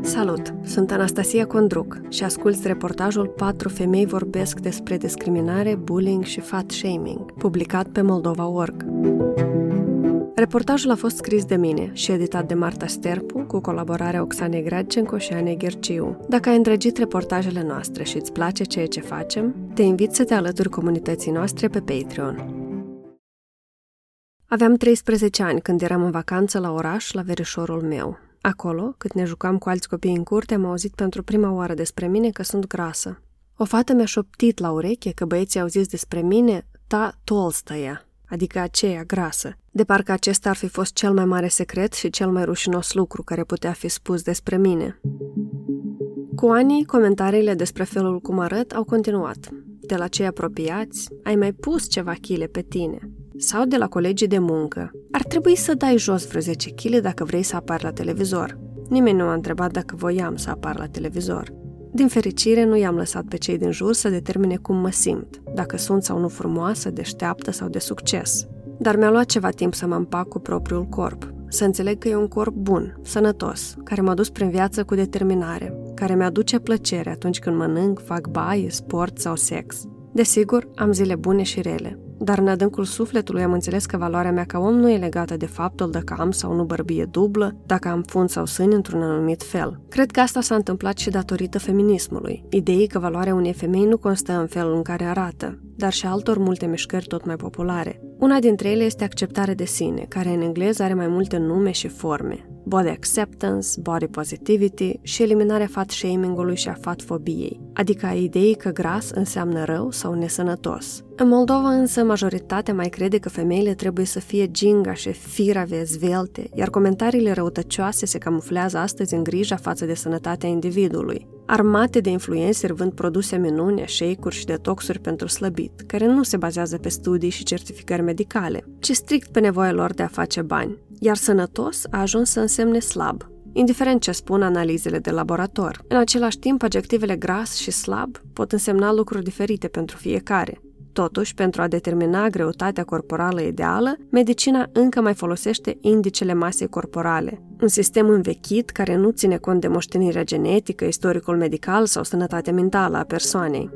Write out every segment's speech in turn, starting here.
Salut! Sunt Anastasia Condruc și asculți reportajul Patru femei vorbesc despre discriminare, bullying și fat shaming, publicat pe Moldova.org. Reportajul a fost scris de mine și editat de Marta Sterpu, cu colaborarea Oxanei Gradcenco și Anei Gherciu. Dacă ai îndrăgit reportajele noastre și îți place ceea ce facem, te invit să te alături comunității noastre pe Patreon. Aveam 13 ani când eram în vacanță la oraș, la verișorul meu. Acolo, cât ne jucam cu alți copii în curte, am auzit pentru prima oară despre mine că sunt grasă. O fată mi-a șoptit la ureche că băieții au zis despre mine ta tolstăia, adică aceea grasă, de parcă acesta ar fi fost cel mai mare secret și cel mai rușinos lucru care putea fi spus despre mine. Cu anii, comentariile despre felul cum arăt au continuat. De la cei apropiați, ai mai pus ceva chile pe tine. Sau de la colegii de muncă. Ar trebui să dai jos vreo 10 kg dacă vrei să apari la televizor. Nimeni nu a întrebat dacă voiam să apar la televizor. Din fericire, nu i-am lăsat pe cei din jur să determine cum mă simt, dacă sunt sau nu frumoasă, deșteaptă sau de succes. Dar mi-a luat ceva timp să mă împac cu propriul corp, să înțeleg că e un corp bun, sănătos, care m-a dus prin viață cu determinare, care mi-aduce plăcere atunci când mănânc, fac baie, sport sau sex. Desigur, am zile bune și rele, dar în adâncul sufletului am înțeles că valoarea mea ca om nu e legată de faptul dacă am sau nu bărbie dublă, dacă am fund sau sâni într-un anumit fel. Cred că asta s-a întâmplat și datorită feminismului, ideii că valoarea unei femei nu constă în felul în care arată, dar și altor multe mișcări tot mai populare. Una dintre ele este acceptare de sine, care în engleză are mai multe nume și forme body acceptance, body positivity și eliminarea fat shaming-ului și a fat fobiei, adică a ideii că gras înseamnă rău sau nesănătos. În Moldova însă majoritatea mai crede că femeile trebuie să fie gingașe, firave, zvelte, iar comentariile răutăcioase se camuflează astăzi în grija față de sănătatea individului. Armate de influenceri vând produse minune, shake-uri și detoxuri pentru slăbit, care nu se bazează pe studii și certificări medicale, ci strict pe nevoia lor de a face bani iar sănătos a ajuns să însemne slab, indiferent ce spun analizele de laborator. În același timp, adjectivele gras și slab pot însemna lucruri diferite pentru fiecare. Totuși, pentru a determina greutatea corporală ideală, medicina încă mai folosește indicele masei corporale, un sistem învechit care nu ține cont de moștenirea genetică, istoricul medical sau sănătatea mentală a persoanei.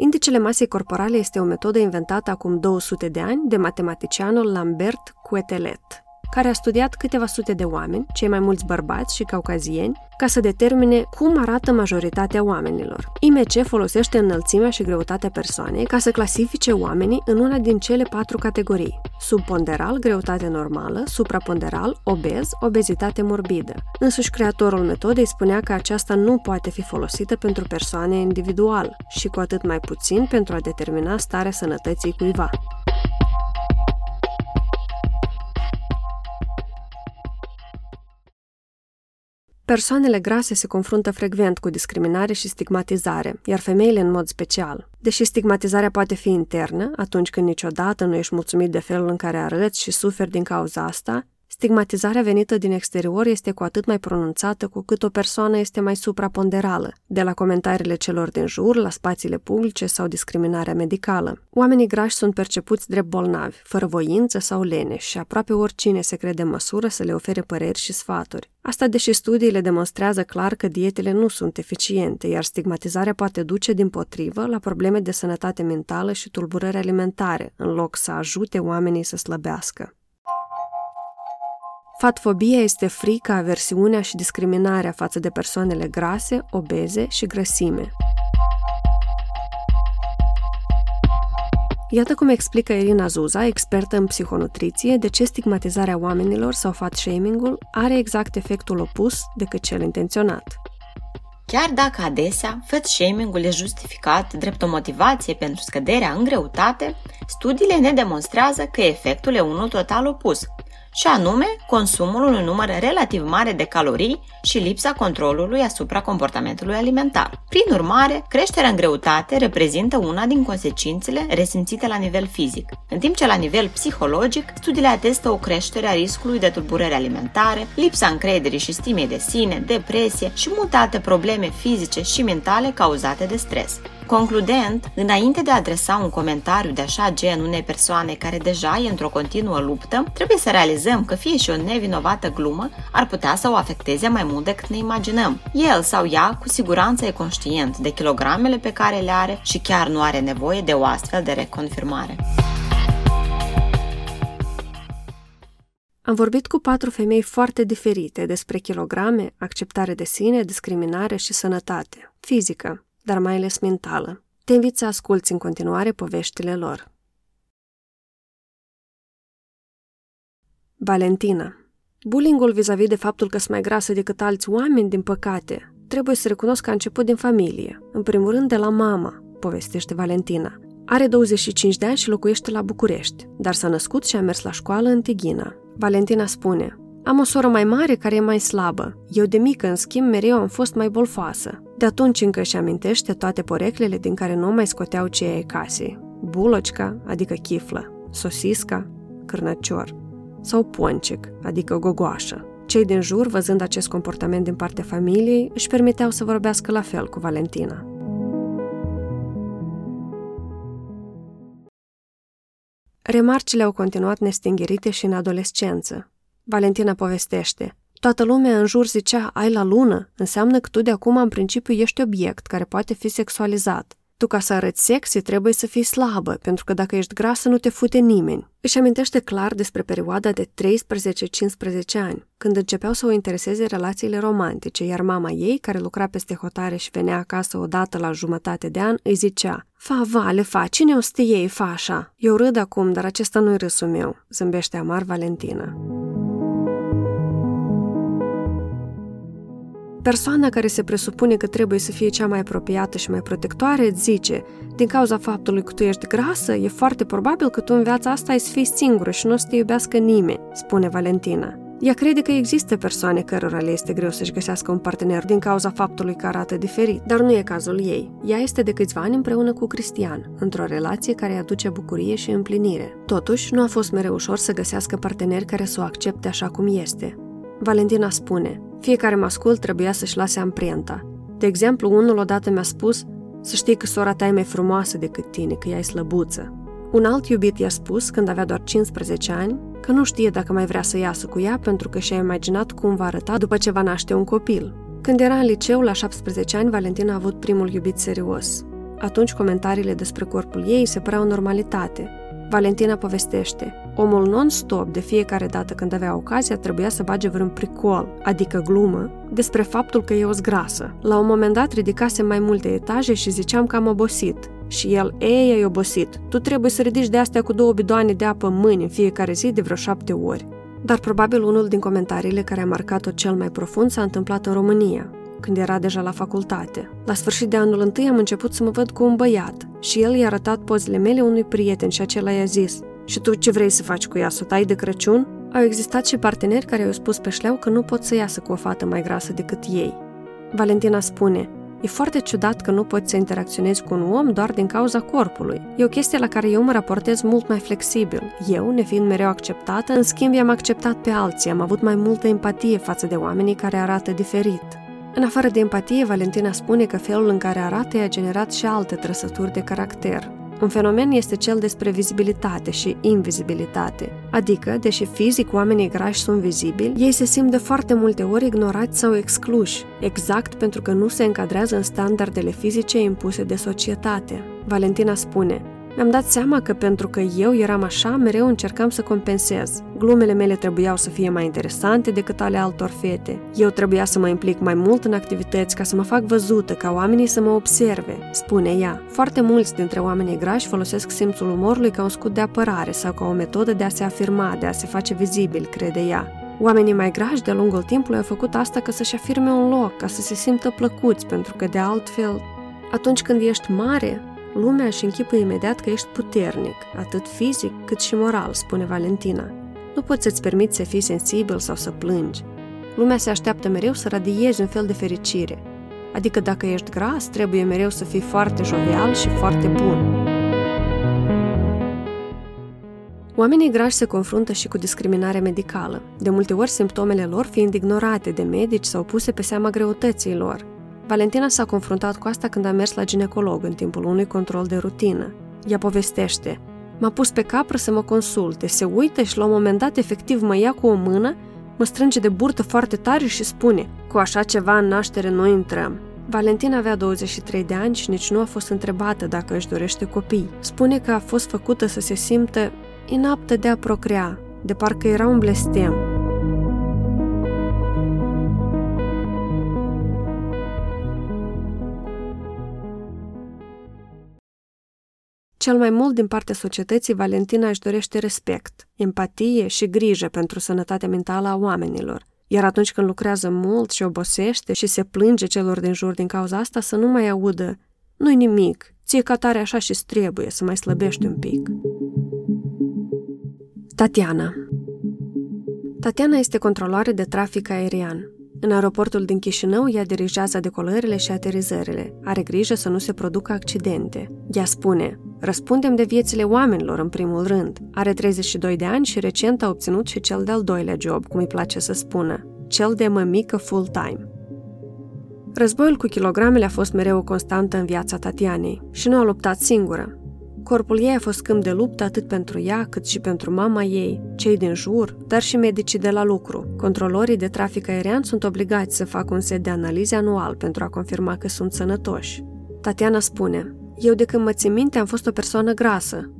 Indicele masei corporale este o metodă inventată acum 200 de ani de matematicianul Lambert Quetelet, care a studiat câteva sute de oameni, cei mai mulți bărbați și caucazieni, ca să determine cum arată majoritatea oamenilor. IMC folosește înălțimea și greutatea persoanei ca să clasifice oamenii în una din cele patru categorii. Subponderal, greutate normală, supraponderal, obez, obezitate morbidă. Însuși creatorul metodei spunea că aceasta nu poate fi folosită pentru persoane individual și cu atât mai puțin pentru a determina starea sănătății cuiva. Persoanele grase se confruntă frecvent cu discriminare și stigmatizare, iar femeile în mod special. Deși stigmatizarea poate fi internă, atunci când niciodată nu ești mulțumit de felul în care arăți și suferi din cauza asta, Stigmatizarea venită din exterior este cu atât mai pronunțată cu cât o persoană este mai supraponderală, de la comentariile celor din jur, la spațiile publice sau discriminarea medicală. Oamenii grași sunt percepuți drept bolnavi, fără voință sau lene și aproape oricine se crede în măsură să le ofere păreri și sfaturi. Asta deși studiile demonstrează clar că dietele nu sunt eficiente, iar stigmatizarea poate duce din potrivă la probleme de sănătate mentală și tulburări alimentare, în loc să ajute oamenii să slăbească. Fatfobia este frica, aversiunea și discriminarea față de persoanele grase, obeze și grăsime. Iată cum explică Irina Zuza, expertă în psihonutriție, de ce stigmatizarea oamenilor sau fat shaming-ul are exact efectul opus decât cel intenționat. Chiar dacă adesea fat shaming-ul e justificat drept o motivație pentru scăderea în greutate, studiile ne demonstrează că efectul e unul total opus – și anume consumul unui număr relativ mare de calorii și lipsa controlului asupra comportamentului alimentar. Prin urmare, creșterea în greutate reprezintă una din consecințele resimțite la nivel fizic, în timp ce la nivel psihologic, studiile atestă o creștere a riscului de tulburări alimentare, lipsa încrederii și stimei de sine, depresie și multe alte probleme fizice și mentale cauzate de stres. Concludent, înainte de a adresa un comentariu de așa gen unei persoane care deja e într-o continuă luptă, trebuie să realizăm că fie și o nevinovată glumă ar putea să o afecteze mai mult decât ne imaginăm. El sau ea cu siguranță e conștient de kilogramele pe care le are și chiar nu are nevoie de o astfel de reconfirmare. Am vorbit cu patru femei foarte diferite despre kilograme, acceptare de sine, discriminare și sănătate, fizică, dar mai ales mentală. Te invit să asculți în continuare poveștile lor. Valentina Bullyingul vis-a-vis de faptul că sunt mai grasă decât alți oameni, din păcate, trebuie să recunosc că a început din familie, în primul rând de la mama, povestește Valentina. Are 25 de ani și locuiește la București, dar s-a născut și a mers la școală în Tighina. Valentina spune, am o soră mai mare care e mai slabă. Eu de mică, în schimb, mereu am fost mai bolfoasă. De atunci încă își amintește toate poreclele din care nu mai scoteau cei ai casei. Bulocica, adică chiflă, sosisca, cârnăcior, sau poncic, adică gogoașă. Cei din jur, văzând acest comportament din partea familiei, își permiteau să vorbească la fel cu Valentina. Remarcile au continuat nestingherite și în adolescență. Valentina povestește. Toată lumea în jur zicea, ai la lună, înseamnă că tu de acum în principiu ești obiect care poate fi sexualizat. Tu ca să arăți sexy trebuie să fii slabă, pentru că dacă ești grasă nu te fute nimeni. Își amintește clar despre perioada de 13-15 ani, când începeau să o intereseze relațiile romantice, iar mama ei, care lucra peste hotare și venea acasă odată la jumătate de an, îi zicea Fa, vale, fa, cine o să te iei, fa așa? Eu râd acum, dar acesta nu-i râsul meu, zâmbește amar Valentina. Persoana care se presupune că trebuie să fie cea mai apropiată și mai protectoare îți zice, din cauza faptului că tu ești grasă, e foarte probabil că tu în viața asta ai să fii singură și nu o să te iubească nimeni, spune Valentina. Ea crede că există persoane cărora le este greu să-și găsească un partener din cauza faptului că arată diferit, dar nu e cazul ei. Ea este de câțiva ani împreună cu Cristian, într-o relație care îi aduce bucurie și împlinire. Totuși, nu a fost mereu ușor să găsească parteneri care să o accepte așa cum este. Valentina spune, fiecare mascul trebuia să-și lase amprenta. De exemplu, unul odată mi-a spus să știi că sora ta e mai frumoasă decât tine, că ea e slăbuță. Un alt iubit i-a spus, când avea doar 15 ani, că nu știe dacă mai vrea să iasă cu ea pentru că și-a imaginat cum va arăta după ce va naște un copil. Când era în liceu, la 17 ani, Valentina a avut primul iubit serios. Atunci comentariile despre corpul ei se păreau normalitate. Valentina povestește, omul non-stop de fiecare dată când avea ocazia trebuia să bage vreun pricol, adică glumă, despre faptul că e o zgrasă. La un moment dat ridicase mai multe etaje și ziceam că am obosit. Și el, ei, ai obosit. Tu trebuie să ridici de astea cu două bidoane de apă în mâini în fiecare zi de vreo șapte ori. Dar probabil unul din comentariile care a marcat-o cel mai profund s-a întâmplat în România, când era deja la facultate. La sfârșit de anul întâi am început să mă văd cu un băiat și el i-a arătat pozele mele unui prieten și acela i-a zis Și tu ce vrei să faci cu ea, să o tai de Crăciun? Au existat și parteneri care i-au spus pe șleau că nu pot să iasă cu o fată mai grasă decât ei. Valentina spune, E foarte ciudat că nu poți să interacționezi cu un om doar din cauza corpului. E o chestie la care eu mă raportez mult mai flexibil. Eu, nefiind mereu acceptată, în schimb i-am acceptat pe alții, am avut mai multă empatie față de oamenii care arată diferit. În afară de empatie, Valentina spune că felul în care arată i-a generat și alte trăsături de caracter. Un fenomen este cel despre vizibilitate și invizibilitate, adică, deși fizic oamenii grași sunt vizibili, ei se simt de foarte multe ori ignorați sau excluși, exact pentru că nu se încadrează în standardele fizice impuse de societate. Valentina spune, mi-am dat seama că pentru că eu eram așa, mereu încercam să compensez. Glumele mele trebuiau să fie mai interesante decât ale altor fete. Eu trebuia să mă implic mai mult în activități ca să mă fac văzută, ca oamenii să mă observe, spune ea. Foarte mulți dintre oamenii grași folosesc simțul umorului ca un scut de apărare sau ca o metodă de a se afirma, de a se face vizibil, crede ea. Oamenii mai grași de-a lungul timpului au făcut asta ca să-și afirme un loc, ca să se simtă plăcuți, pentru că de altfel, atunci când ești mare, Lumea își închipă imediat că ești puternic, atât fizic cât și moral, spune Valentina. Nu poți să-ți permiți să fii sensibil sau să plângi. Lumea se așteaptă mereu să radiezi un fel de fericire. Adică dacă ești gras, trebuie mereu să fii foarte jovial și foarte bun. Oamenii grași se confruntă și cu discriminare medicală, de multe ori simptomele lor fiind ignorate de medici sau puse pe seama greutății lor. Valentina s-a confruntat cu asta când a mers la ginecolog în timpul unui control de rutină. Ea povestește, M-a pus pe capră să mă consulte, se uită și la un moment dat efectiv mă ia cu o mână, mă strânge de burtă foarte tare și spune Cu așa ceva în naștere noi intrăm. Valentina avea 23 de ani și nici nu a fost întrebată dacă își dorește copii. Spune că a fost făcută să se simtă inaptă de a procrea, de parcă era un blestem. Cel mai mult din partea societății, Valentina își dorește respect, empatie și grijă pentru sănătatea mentală a oamenilor. Iar atunci când lucrează mult și obosește și se plânge celor din jur din cauza asta, să nu mai audă nu-i nimic, ție ca tare așa și trebuie să mai slăbești un pic. Tatiana Tatiana este controloare de trafic aerian. În aeroportul din Chișinău, ea dirigează decolările și aterizările. Are grijă să nu se producă accidente. Ea spune, răspundem de viețile oamenilor în primul rând. Are 32 de ani și recent a obținut și cel de-al doilea job, cum îi place să spună, cel de mămică full-time. Războiul cu kilogramele a fost mereu o constantă în viața Tatianei și nu a luptat singură. Corpul ei a fost câmp de luptă atât pentru ea, cât și pentru mama ei, cei din jur, dar și medicii de la lucru. Controlorii de trafic aerian sunt obligați să facă un set de analize anual pentru a confirma că sunt sănătoși. Tatiana spune, eu de când mă țin minte am fost o persoană grasă,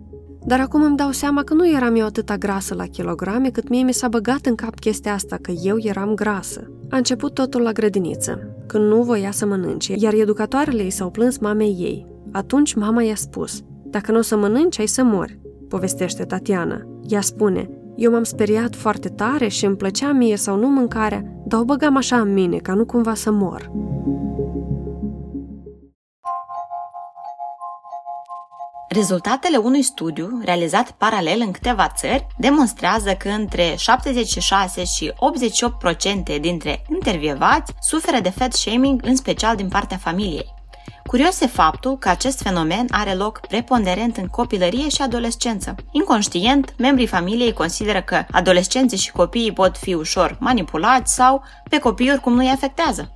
dar acum îmi dau seama că nu eram eu atâta grasă la kilograme cât mie mi s-a băgat în cap chestia asta că eu eram grasă. A început totul la grădiniță, când nu voia să mănânce, iar educatoarele ei s-au plâns mamei ei. Atunci mama i-a spus, dacă nu o să mănânci, ai să mori, povestește Tatiana. Ea spune, eu m-am speriat foarte tare și îmi plăcea mie sau nu mâncarea, dar o băgam așa în mine, ca nu cumva să mor. Rezultatele unui studiu realizat paralel în câteva țări demonstrează că între 76 și 88% dintre intervievați suferă de fat shaming, în special din partea familiei. Curios e faptul că acest fenomen are loc preponderent în copilărie și adolescență. Inconștient, membrii familiei consideră că adolescenții și copiii pot fi ușor manipulați sau pe copii oricum nu îi afectează.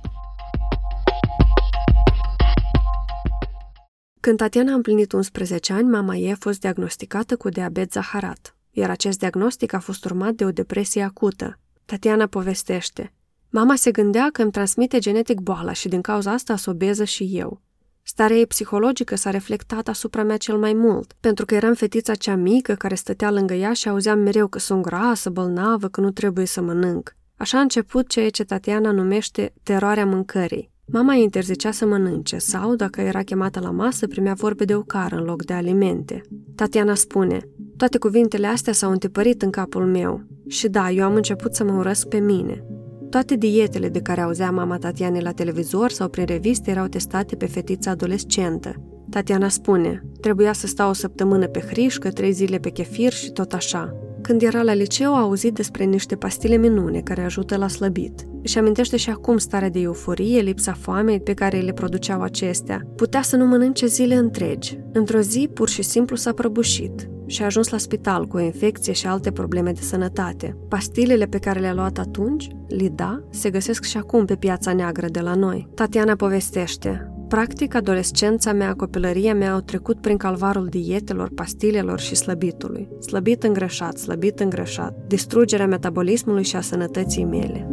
Când Tatiana a împlinit 11 ani, mama ei a fost diagnosticată cu diabet zaharat, iar acest diagnostic a fost urmat de o depresie acută. Tatiana povestește, Mama se gândea că îmi transmite genetic boala și din cauza asta sobeză și eu. Starea ei psihologică s-a reflectat asupra mea cel mai mult, pentru că eram fetița cea mică care stătea lângă ea și auzeam mereu că sunt grasă, bolnavă, că nu trebuie să mănânc. Așa a început ceea ce Tatiana numește teroarea mâncării. Mama îi interzicea să mănânce sau, dacă era chemată la masă, primea vorbe de ocară în loc de alimente. Tatiana spune, toate cuvintele astea s-au întipărit în capul meu. Și da, eu am început să mă urăsc pe mine. Toate dietele de care auzea mama Tatiane la televizor sau prin reviste erau testate pe fetița adolescentă. Tatiana spune, trebuia să stau o săptămână pe hrișcă, trei zile pe chefir și tot așa. Când era la liceu, a auzit despre niște pastile minune care ajută la slăbit. Își amintește și acum starea de euforie, lipsa foamei pe care le produceau acestea. Putea să nu mănânce zile întregi. Într-o zi, pur și simplu s-a prăbușit și a ajuns la spital cu o infecție și alte probleme de sănătate. Pastilele pe care le-a luat atunci, Lida, se găsesc și acum pe piața neagră de la noi. Tatiana povestește, Practic, adolescența mea, copilăria mea au trecut prin calvarul dietelor, pastilelor și slăbitului. Slăbit îngreșat, slăbit îngreșat, distrugerea metabolismului și a sănătății mele.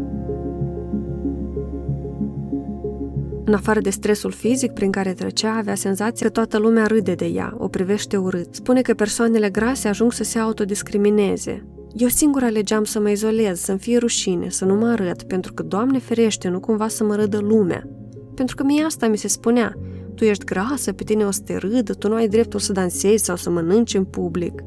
În afară de stresul fizic prin care trecea, avea senzația că toată lumea râde de ea, o privește urât. Spune că persoanele grase ajung să se autodiscrimineze. Eu singur alegeam să mă izolez, să-mi fie rușine, să nu mă arăt, pentru că, Doamne ferește, nu cumva să mă râdă lumea. Pentru că mie asta mi se spunea. Tu ești grasă, pe tine o să te râdă, tu nu ai dreptul să dansezi sau să mănânci în public.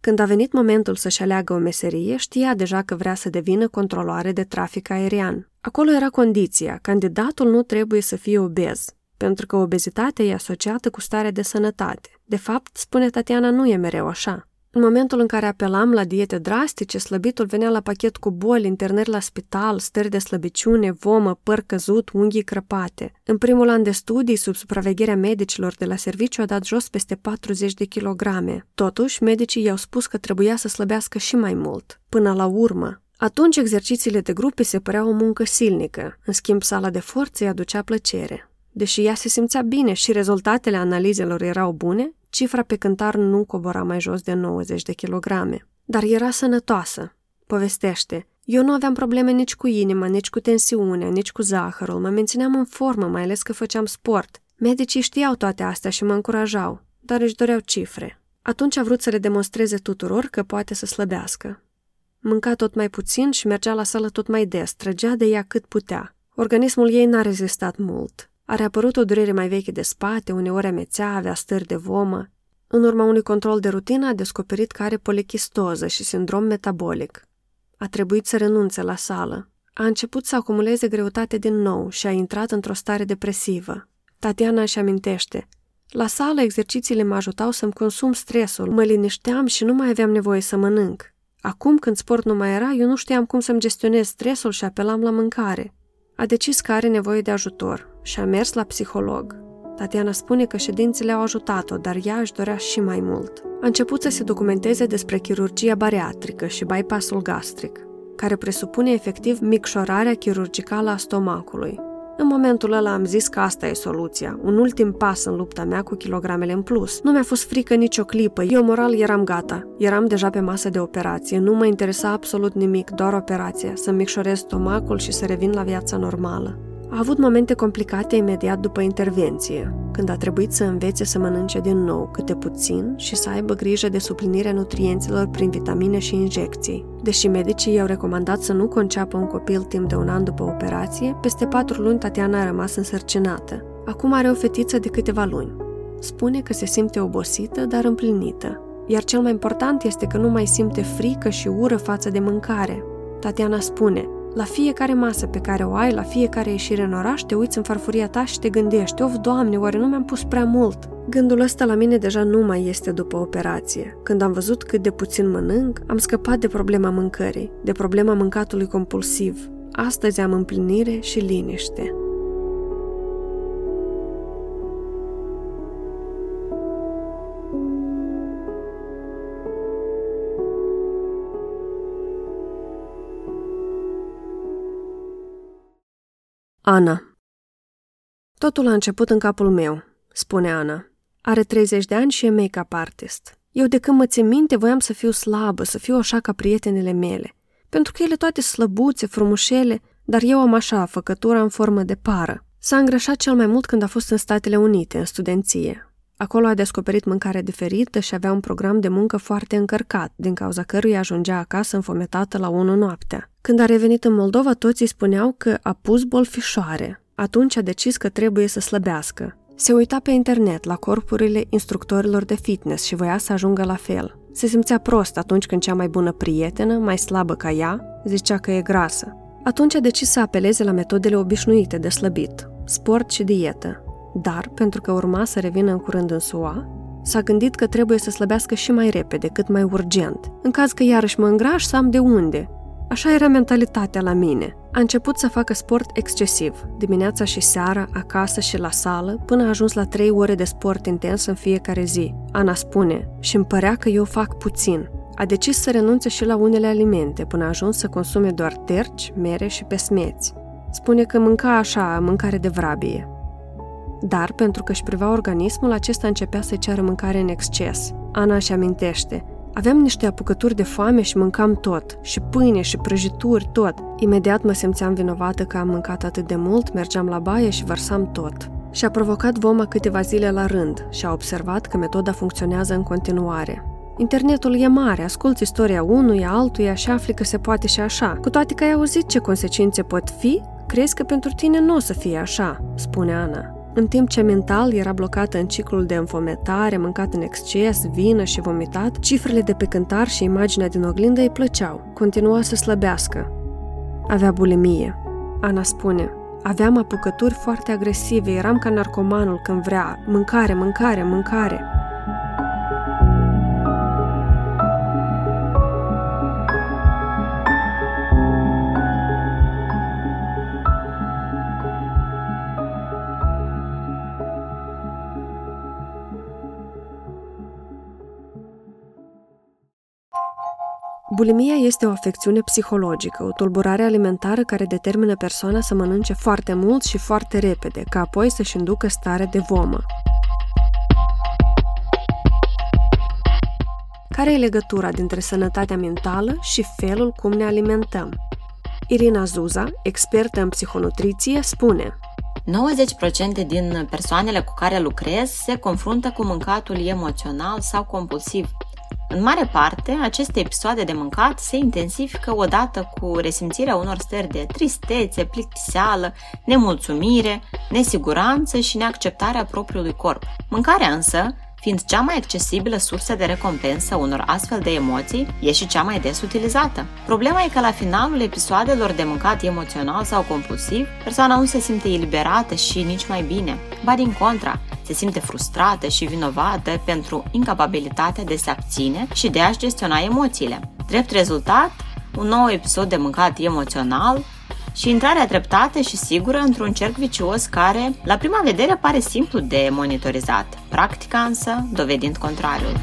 Când a venit momentul să-și aleagă o meserie, știa deja că vrea să devină controloare de trafic aerian. Acolo era condiția, candidatul nu trebuie să fie obez, pentru că obezitatea e asociată cu starea de sănătate. De fapt, spune Tatiana, nu e mereu așa. În momentul în care apelam la diete drastice, slăbitul venea la pachet cu boli, internări la spital, stări de slăbiciune, vomă, păr căzut, unghii crăpate. În primul an de studii, sub supravegherea medicilor de la serviciu, a dat jos peste 40 de kilograme. Totuși, medicii i-au spus că trebuia să slăbească și mai mult. Până la urmă, atunci exercițiile de grupe se păreau o muncă silnică, în schimb sala de forță îi aducea plăcere. Deși ea se simțea bine și rezultatele analizelor erau bune, cifra pe cântar nu cobora mai jos de 90 de kilograme. Dar era sănătoasă. Povestește, eu nu aveam probleme nici cu inima, nici cu tensiunea, nici cu zahărul, mă mențineam în formă, mai ales că făceam sport. Medicii știau toate astea și mă încurajau, dar își doreau cifre. Atunci a vrut să le demonstreze tuturor că poate să slăbească. Mânca tot mai puțin și mergea la sală tot mai des, trăgea de ea cât putea. Organismul ei n-a rezistat mult. A reapărut o durere mai veche de spate, uneori amețea, avea stări de vomă. În urma unui control de rutină a descoperit că are polichistoză și sindrom metabolic. A trebuit să renunțe la sală. A început să acumuleze greutate din nou și a intrat într-o stare depresivă. Tatiana își amintește. La sală, exercițiile mă ajutau să-mi consum stresul, mă linișteam și nu mai aveam nevoie să mănânc. Acum, când sport nu mai era, eu nu știam cum să-mi gestionez stresul și apelam la mâncare. A decis că are nevoie de ajutor și a mers la psiholog. Tatiana spune că ședințele au ajutat-o, dar ea își dorea și mai mult. A început să se documenteze despre chirurgia bariatrică și bypassul gastric, care presupune efectiv micșorarea chirurgicală a stomacului. În momentul ăla am zis că asta e soluția, un ultim pas în lupta mea cu kilogramele în plus. Nu mi-a fost frică nicio clipă, eu moral eram gata. Eram deja pe masă de operație, nu mă interesa absolut nimic, doar operația, să micșorez stomacul și să revin la viața normală. A avut momente complicate imediat după intervenție, când a trebuit să învețe să mănânce din nou câte puțin și să aibă grijă de suplinirea nutrienților prin vitamine și injecții. Deși medicii i-au recomandat să nu conceapă un copil timp de un an după operație, peste patru luni Tatiana a rămas însărcinată. Acum are o fetiță de câteva luni. Spune că se simte obosită, dar împlinită. Iar cel mai important este că nu mai simte frică și ură față de mâncare. Tatiana spune, la fiecare masă pe care o ai, la fiecare ieșire în oraș, te uiți în farfuria ta și te gândești, of, Doamne, oare nu mi-am pus prea mult? Gândul ăsta la mine deja nu mai este după operație. Când am văzut cât de puțin mănânc, am scăpat de problema mâncării, de problema mâncatului compulsiv. Astăzi am împlinire și liniște. Ana Totul a început în capul meu, spune Ana. Are 30 de ani și e make-up artist. Eu de când mă țin minte voiam să fiu slabă, să fiu așa ca prietenele mele. Pentru că ele toate slăbuțe, frumușele, dar eu am așa, făcătura în formă de pară. S-a îngrășat cel mai mult când a fost în Statele Unite, în studenție. Acolo a descoperit mâncare diferită și avea un program de muncă foarte încărcat, din cauza căruia ajungea acasă înfometată la 1 noaptea. Când a revenit în Moldova, toți îi spuneau că a pus bolfișoare. Atunci a decis că trebuie să slăbească. Se uita pe internet la corpurile instructorilor de fitness și voia să ajungă la fel. Se simțea prost atunci când cea mai bună prietenă, mai slabă ca ea, zicea că e grasă. Atunci a decis să apeleze la metodele obișnuite de slăbit, sport și dietă. Dar, pentru că urma să revină în curând în SUA, s-a gândit că trebuie să slăbească și mai repede, cât mai urgent. În caz că iarăși mă îngraș, să am de unde. Așa era mentalitatea la mine. A început să facă sport excesiv, dimineața și seara, acasă și la sală, până a ajuns la trei ore de sport intens în fiecare zi. Ana spune, și îmi părea că eu fac puțin. A decis să renunțe și la unele alimente, până a ajuns să consume doar terci, mere și pesmeți. Spune că mânca așa, mâncare de vrabie. Dar, pentru că își privea organismul, acesta începea să-i ceară mâncare în exces. Ana își amintește. Aveam niște apucături de foame și mâncam tot, și pâine, și prăjituri, tot. Imediat mă simțeam vinovată că am mâncat atât de mult, mergeam la baie și vărsam tot. Și-a provocat voma câteva zile la rând și a observat că metoda funcționează în continuare. Internetul e mare, asculți istoria unuia, altuia și afli că se poate și așa. Cu toate că ai auzit ce consecințe pot fi, crezi că pentru tine nu o să fie așa, spune Ana. În timp ce mental era blocată în ciclul de înfometare, mâncat în exces, vină și vomitat, cifrele de pe cântar și imaginea din oglindă îi plăceau. Continua să slăbească. Avea bulimie. Ana spune, aveam apucături foarte agresive, eram ca narcomanul când vrea, mâncare, mâncare, mâncare. Bulimia este o afecțiune psihologică, o tulburare alimentară care determină persoana să mănânce foarte mult și foarte repede, ca apoi să-și inducă stare de vomă. Care e legătura dintre sănătatea mentală și felul cum ne alimentăm? Irina Zuza, expertă în psihonutriție, spune 90% din persoanele cu care lucrez se confruntă cu mâncatul emoțional sau compulsiv. În mare parte, aceste episoade de mâncat se intensifică odată cu resimțirea unor stări de tristețe, plictiseală, nemulțumire, nesiguranță și neacceptarea propriului corp. Mâncarea însă fiind cea mai accesibilă sursă de recompensă unor astfel de emoții, e și cea mai des utilizată. Problema e că la finalul episoadelor de mâncat emoțional sau compulsiv, persoana nu se simte eliberată și nici mai bine, ba din contra, se simte frustrată și vinovată pentru incapabilitatea de se abține și de a-și gestiona emoțiile. Drept rezultat, un nou episod de mâncat emoțional și intrarea treptată și sigură într-un cerc vicios care, la prima vedere, pare simplu de monitorizat, practica însă dovedind contrariul.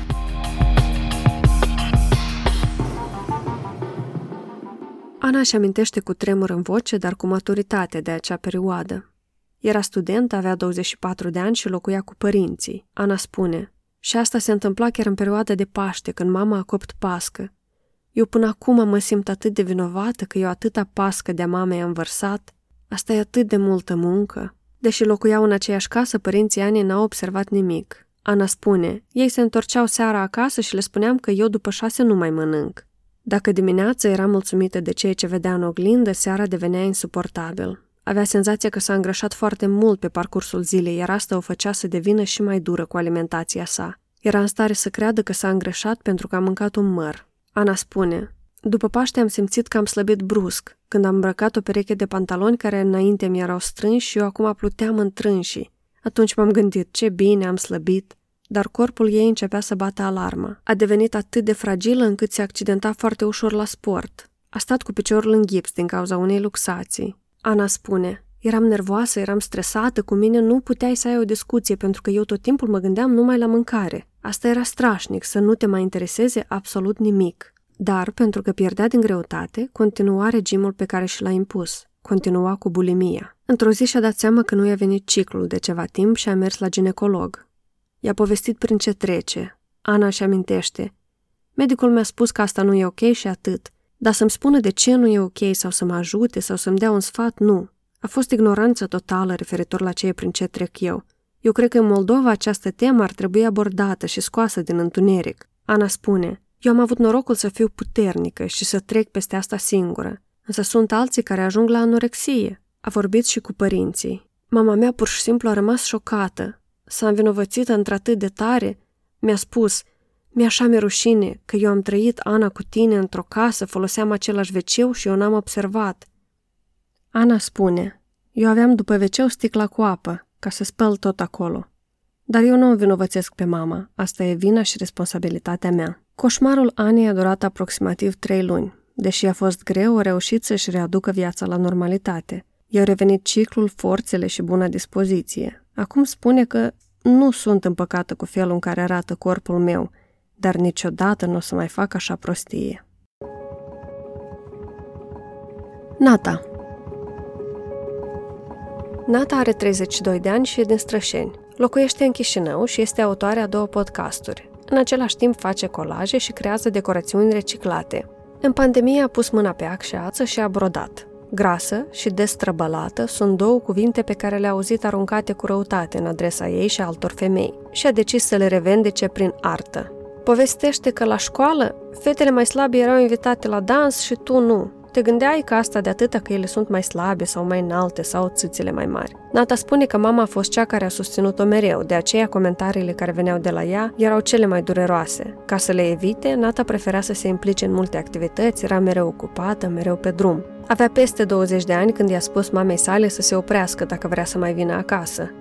Ana își amintește cu tremur în voce, dar cu maturitate de acea perioadă. Era student, avea 24 de ani și locuia cu părinții. Ana spune, și asta se întâmpla chiar în perioada de Paște, când mama a copt pască. Eu până acum mă simt atât de vinovată că eu atâta pască de-a mamei am vărsat. Asta e atât de multă muncă. Deși locuiau în aceeași casă, părinții Ani n-au observat nimic. Ana spune, ei se întorceau seara acasă și le spuneam că eu după șase nu mai mănânc. Dacă dimineața era mulțumită de ceea ce vedea în oglindă, seara devenea insuportabil. Avea senzația că s-a îngrășat foarte mult pe parcursul zilei, iar asta o făcea să devină și mai dură cu alimentația sa. Era în stare să creadă că s-a îngrășat pentru că a mâncat un măr. Ana spune, după Paște am simțit că am slăbit brusc, când am îmbrăcat o pereche de pantaloni care înainte mi erau strânși și eu acum pluteam în trânși. Atunci m-am gândit, ce bine am slăbit, dar corpul ei începea să bată alarma. A devenit atât de fragilă încât se accidenta foarte ușor la sport. A stat cu piciorul în gips din cauza unei luxații. Ana spune, eram nervoasă, eram stresată, cu mine nu puteai să ai o discuție pentru că eu tot timpul mă gândeam numai la mâncare. Asta era strașnic, să nu te mai intereseze absolut nimic. Dar, pentru că pierdea din greutate, continua regimul pe care și l-a impus. Continua cu bulimia. Într-o zi și-a dat seama că nu i-a venit ciclul de ceva timp și a mers la ginecolog. I-a povestit prin ce trece. Ana își amintește. Medicul mi-a spus că asta nu e ok și atât. Dar să-mi spună de ce nu e ok sau să mă ajute sau să-mi dea un sfat, nu. A fost ignoranță totală referitor la ce e prin ce trec eu. Eu cred că în Moldova această temă ar trebui abordată și scoasă din întuneric. Ana spune, eu am avut norocul să fiu puternică și să trec peste asta singură, însă sunt alții care ajung la anorexie. A vorbit și cu părinții. Mama mea pur și simplu a rămas șocată. S-a învinovățită într-atât de tare. Mi-a spus, mi-așa mi rușine că eu am trăit Ana cu tine într-o casă, foloseam același veceu și eu n-am observat. Ana spune, eu aveam după veceu sticla cu apă, ca să spăl tot acolo. Dar eu nu o vinovățesc pe mama, asta e vina și responsabilitatea mea. Coșmarul Anei a durat aproximativ trei luni. Deși a fost greu, a reușit să-și readucă viața la normalitate. I-au revenit ciclul, forțele și buna dispoziție. Acum spune că nu sunt împăcată cu felul în care arată corpul meu, dar niciodată nu o să mai fac așa prostie. Nata Nata are 32 de ani și e din Strășeni. Locuiește în Chișinău și este autoarea a două podcasturi. În același timp face colaje și creează decorațiuni reciclate. În pandemie a pus mâna pe ac și ață și a brodat. Grasă și destrăbălată sunt două cuvinte pe care le-a auzit aruncate cu răutate în adresa ei și altor femei și a decis să le revendece prin artă. Povestește că la școală fetele mai slabe erau invitate la dans și tu nu, te gândeai că asta de atâta că ele sunt mai slabe sau mai înalte sau țâțile mai mari. Nata spune că mama a fost cea care a susținut-o mereu, de aceea comentariile care veneau de la ea erau cele mai dureroase. Ca să le evite, Nata prefera să se implice în multe activități, era mereu ocupată, mereu pe drum. Avea peste 20 de ani când i-a spus mamei sale să se oprească dacă vrea să mai vină acasă.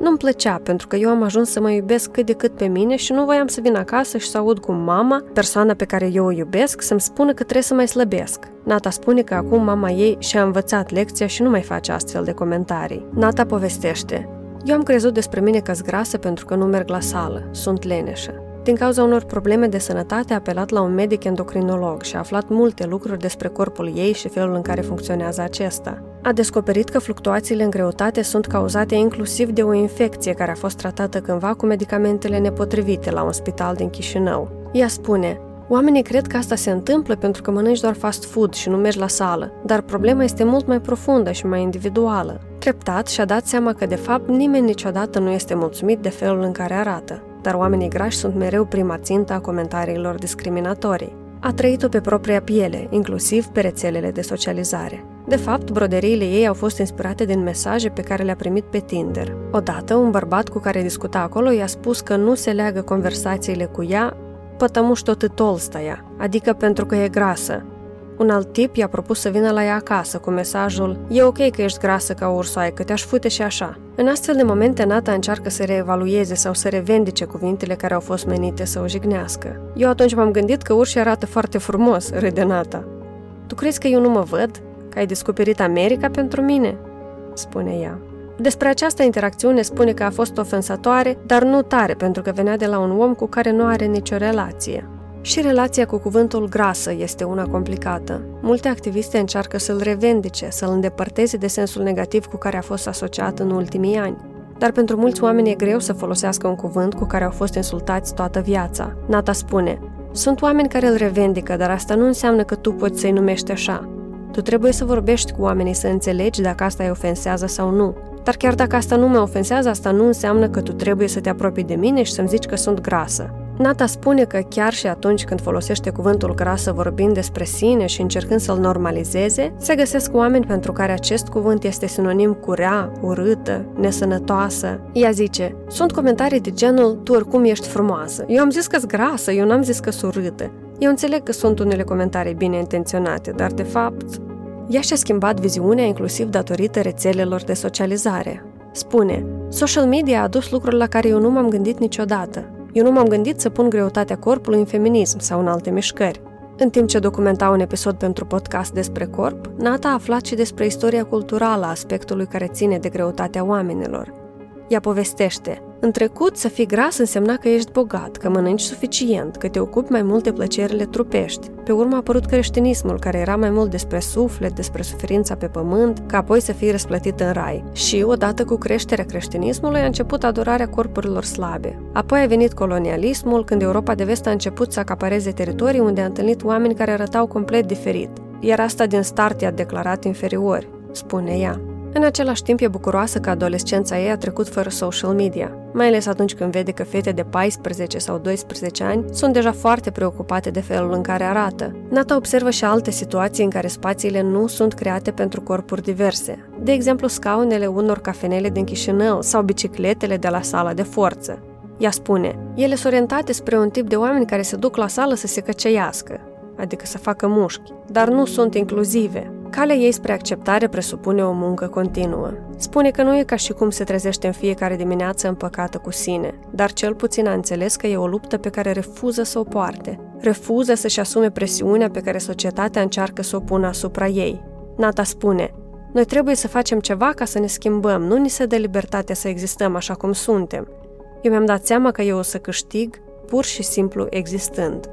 Nu-mi plăcea, pentru că eu am ajuns să mă iubesc cât de cât pe mine și nu voiam să vin acasă și să aud cu mama, persoana pe care eu o iubesc, să-mi spună că trebuie să mai slăbesc. Nata spune că acum mama ei și-a învățat lecția și nu mai face astfel de comentarii. Nata povestește. Eu am crezut despre mine că grasă pentru că nu merg la sală, sunt leneșă. Din cauza unor probleme de sănătate, a apelat la un medic endocrinolog și a aflat multe lucruri despre corpul ei și felul în care funcționează acesta. A descoperit că fluctuațiile în greutate sunt cauzate inclusiv de o infecție care a fost tratată cândva cu medicamentele nepotrivite la un spital din Chișinău. Ea spune, Oamenii cred că asta se întâmplă pentru că mănânci doar fast food și nu mergi la sală, dar problema este mult mai profundă și mai individuală. Treptat și-a dat seama că, de fapt, nimeni niciodată nu este mulțumit de felul în care arată, dar oamenii grași sunt mereu prima țintă a comentariilor discriminatorii. A trăit-o pe propria piele, inclusiv pe rețelele de socializare. De fapt, broderiile ei au fost inspirate din mesaje pe care le-a primit pe Tinder. Odată, un bărbat cu care discuta acolo i-a spus că nu se leagă conversațiile cu ea потому что ты толстая, adică pentru că e grasă. Un alt tip i-a propus să vină la ea acasă cu mesajul E ok că ești grasă ca ursoaică, că te-aș fute și așa. În astfel de momente, Nata încearcă să reevalueze sau să revendice cuvintele care au fost menite să o jignească. Eu atunci m-am gândit că urșii arată foarte frumos, râde Nata. Tu crezi că eu nu mă văd? Că ai descoperit America pentru mine? Spune ea. Despre această interacțiune spune că a fost ofensatoare, dar nu tare, pentru că venea de la un om cu care nu are nicio relație. Și relația cu cuvântul grasă este una complicată. Multe activiste încearcă să-l revendice, să-l îndepărteze de sensul negativ cu care a fost asociat în ultimii ani. Dar pentru mulți oameni e greu să folosească un cuvânt cu care au fost insultați toată viața. Nata spune, sunt oameni care îl revendică, dar asta nu înseamnă că tu poți să-i numești așa. Tu trebuie să vorbești cu oamenii să înțelegi dacă asta îi ofensează sau nu. Dar chiar dacă asta nu mă ofensează, asta nu înseamnă că tu trebuie să te apropii de mine și să-mi zici că sunt grasă. Nata spune că chiar și atunci când folosește cuvântul grasă vorbind despre sine și încercând să-l normalizeze, se găsesc oameni pentru care acest cuvânt este sinonim cu rea, urâtă, nesănătoasă. Ea zice, sunt comentarii de genul, tu oricum ești frumoasă. Eu am zis că-s grasă, eu n-am zis că sunt urâtă. Eu înțeleg că sunt unele comentarii bine intenționate, dar de fapt ea și-a schimbat viziunea inclusiv datorită rețelelor de socializare. Spune, social media a adus lucruri la care eu nu m-am gândit niciodată. Eu nu m-am gândit să pun greutatea corpului în feminism sau în alte mișcări. În timp ce documenta un episod pentru podcast despre corp, Nata a aflat și despre istoria culturală a aspectului care ține de greutatea oamenilor. Ea povestește, în trecut, să fii gras însemna că ești bogat, că mănânci suficient, că te ocupi mai mult de plăcerile trupești. Pe urmă a apărut creștinismul, care era mai mult despre suflet, despre suferința pe pământ, ca apoi să fii răsplătit în rai. Și, odată cu creșterea creștinismului, a început adorarea corpurilor slabe. Apoi a venit colonialismul, când Europa de vest a început să acapareze teritorii unde a întâlnit oameni care arătau complet diferit. Iar asta din start i-a declarat inferiori, spune ea. În același timp, e bucuroasă că adolescența ei a trecut fără social media, mai ales atunci când vede că fete de 14 sau 12 ani sunt deja foarte preocupate de felul în care arată. Nata observă și alte situații în care spațiile nu sunt create pentru corpuri diverse, de exemplu scaunele unor cafenele din Chișinău sau bicicletele de la sala de forță. Ea spune, ele sunt orientate spre un tip de oameni care se duc la sală să se căceiască, adică să facă mușchi, dar nu sunt inclusive. Calea ei spre acceptare presupune o muncă continuă. Spune că nu e ca și cum se trezește în fiecare dimineață împăcată cu sine, dar cel puțin a înțeles că e o luptă pe care refuză să o poarte. Refuză să-și asume presiunea pe care societatea încearcă să o pună asupra ei. Nata spune, noi trebuie să facem ceva ca să ne schimbăm, nu ni se dă libertatea să existăm așa cum suntem. Eu mi-am dat seama că eu o să câștig pur și simplu existând.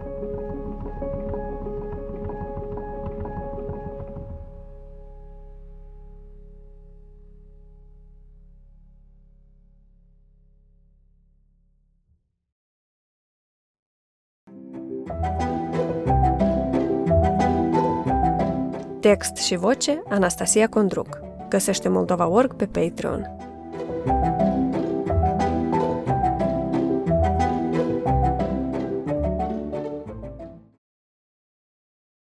Text și voce Anastasia Condruc. Găsește Moldova Org pe Patreon. thank you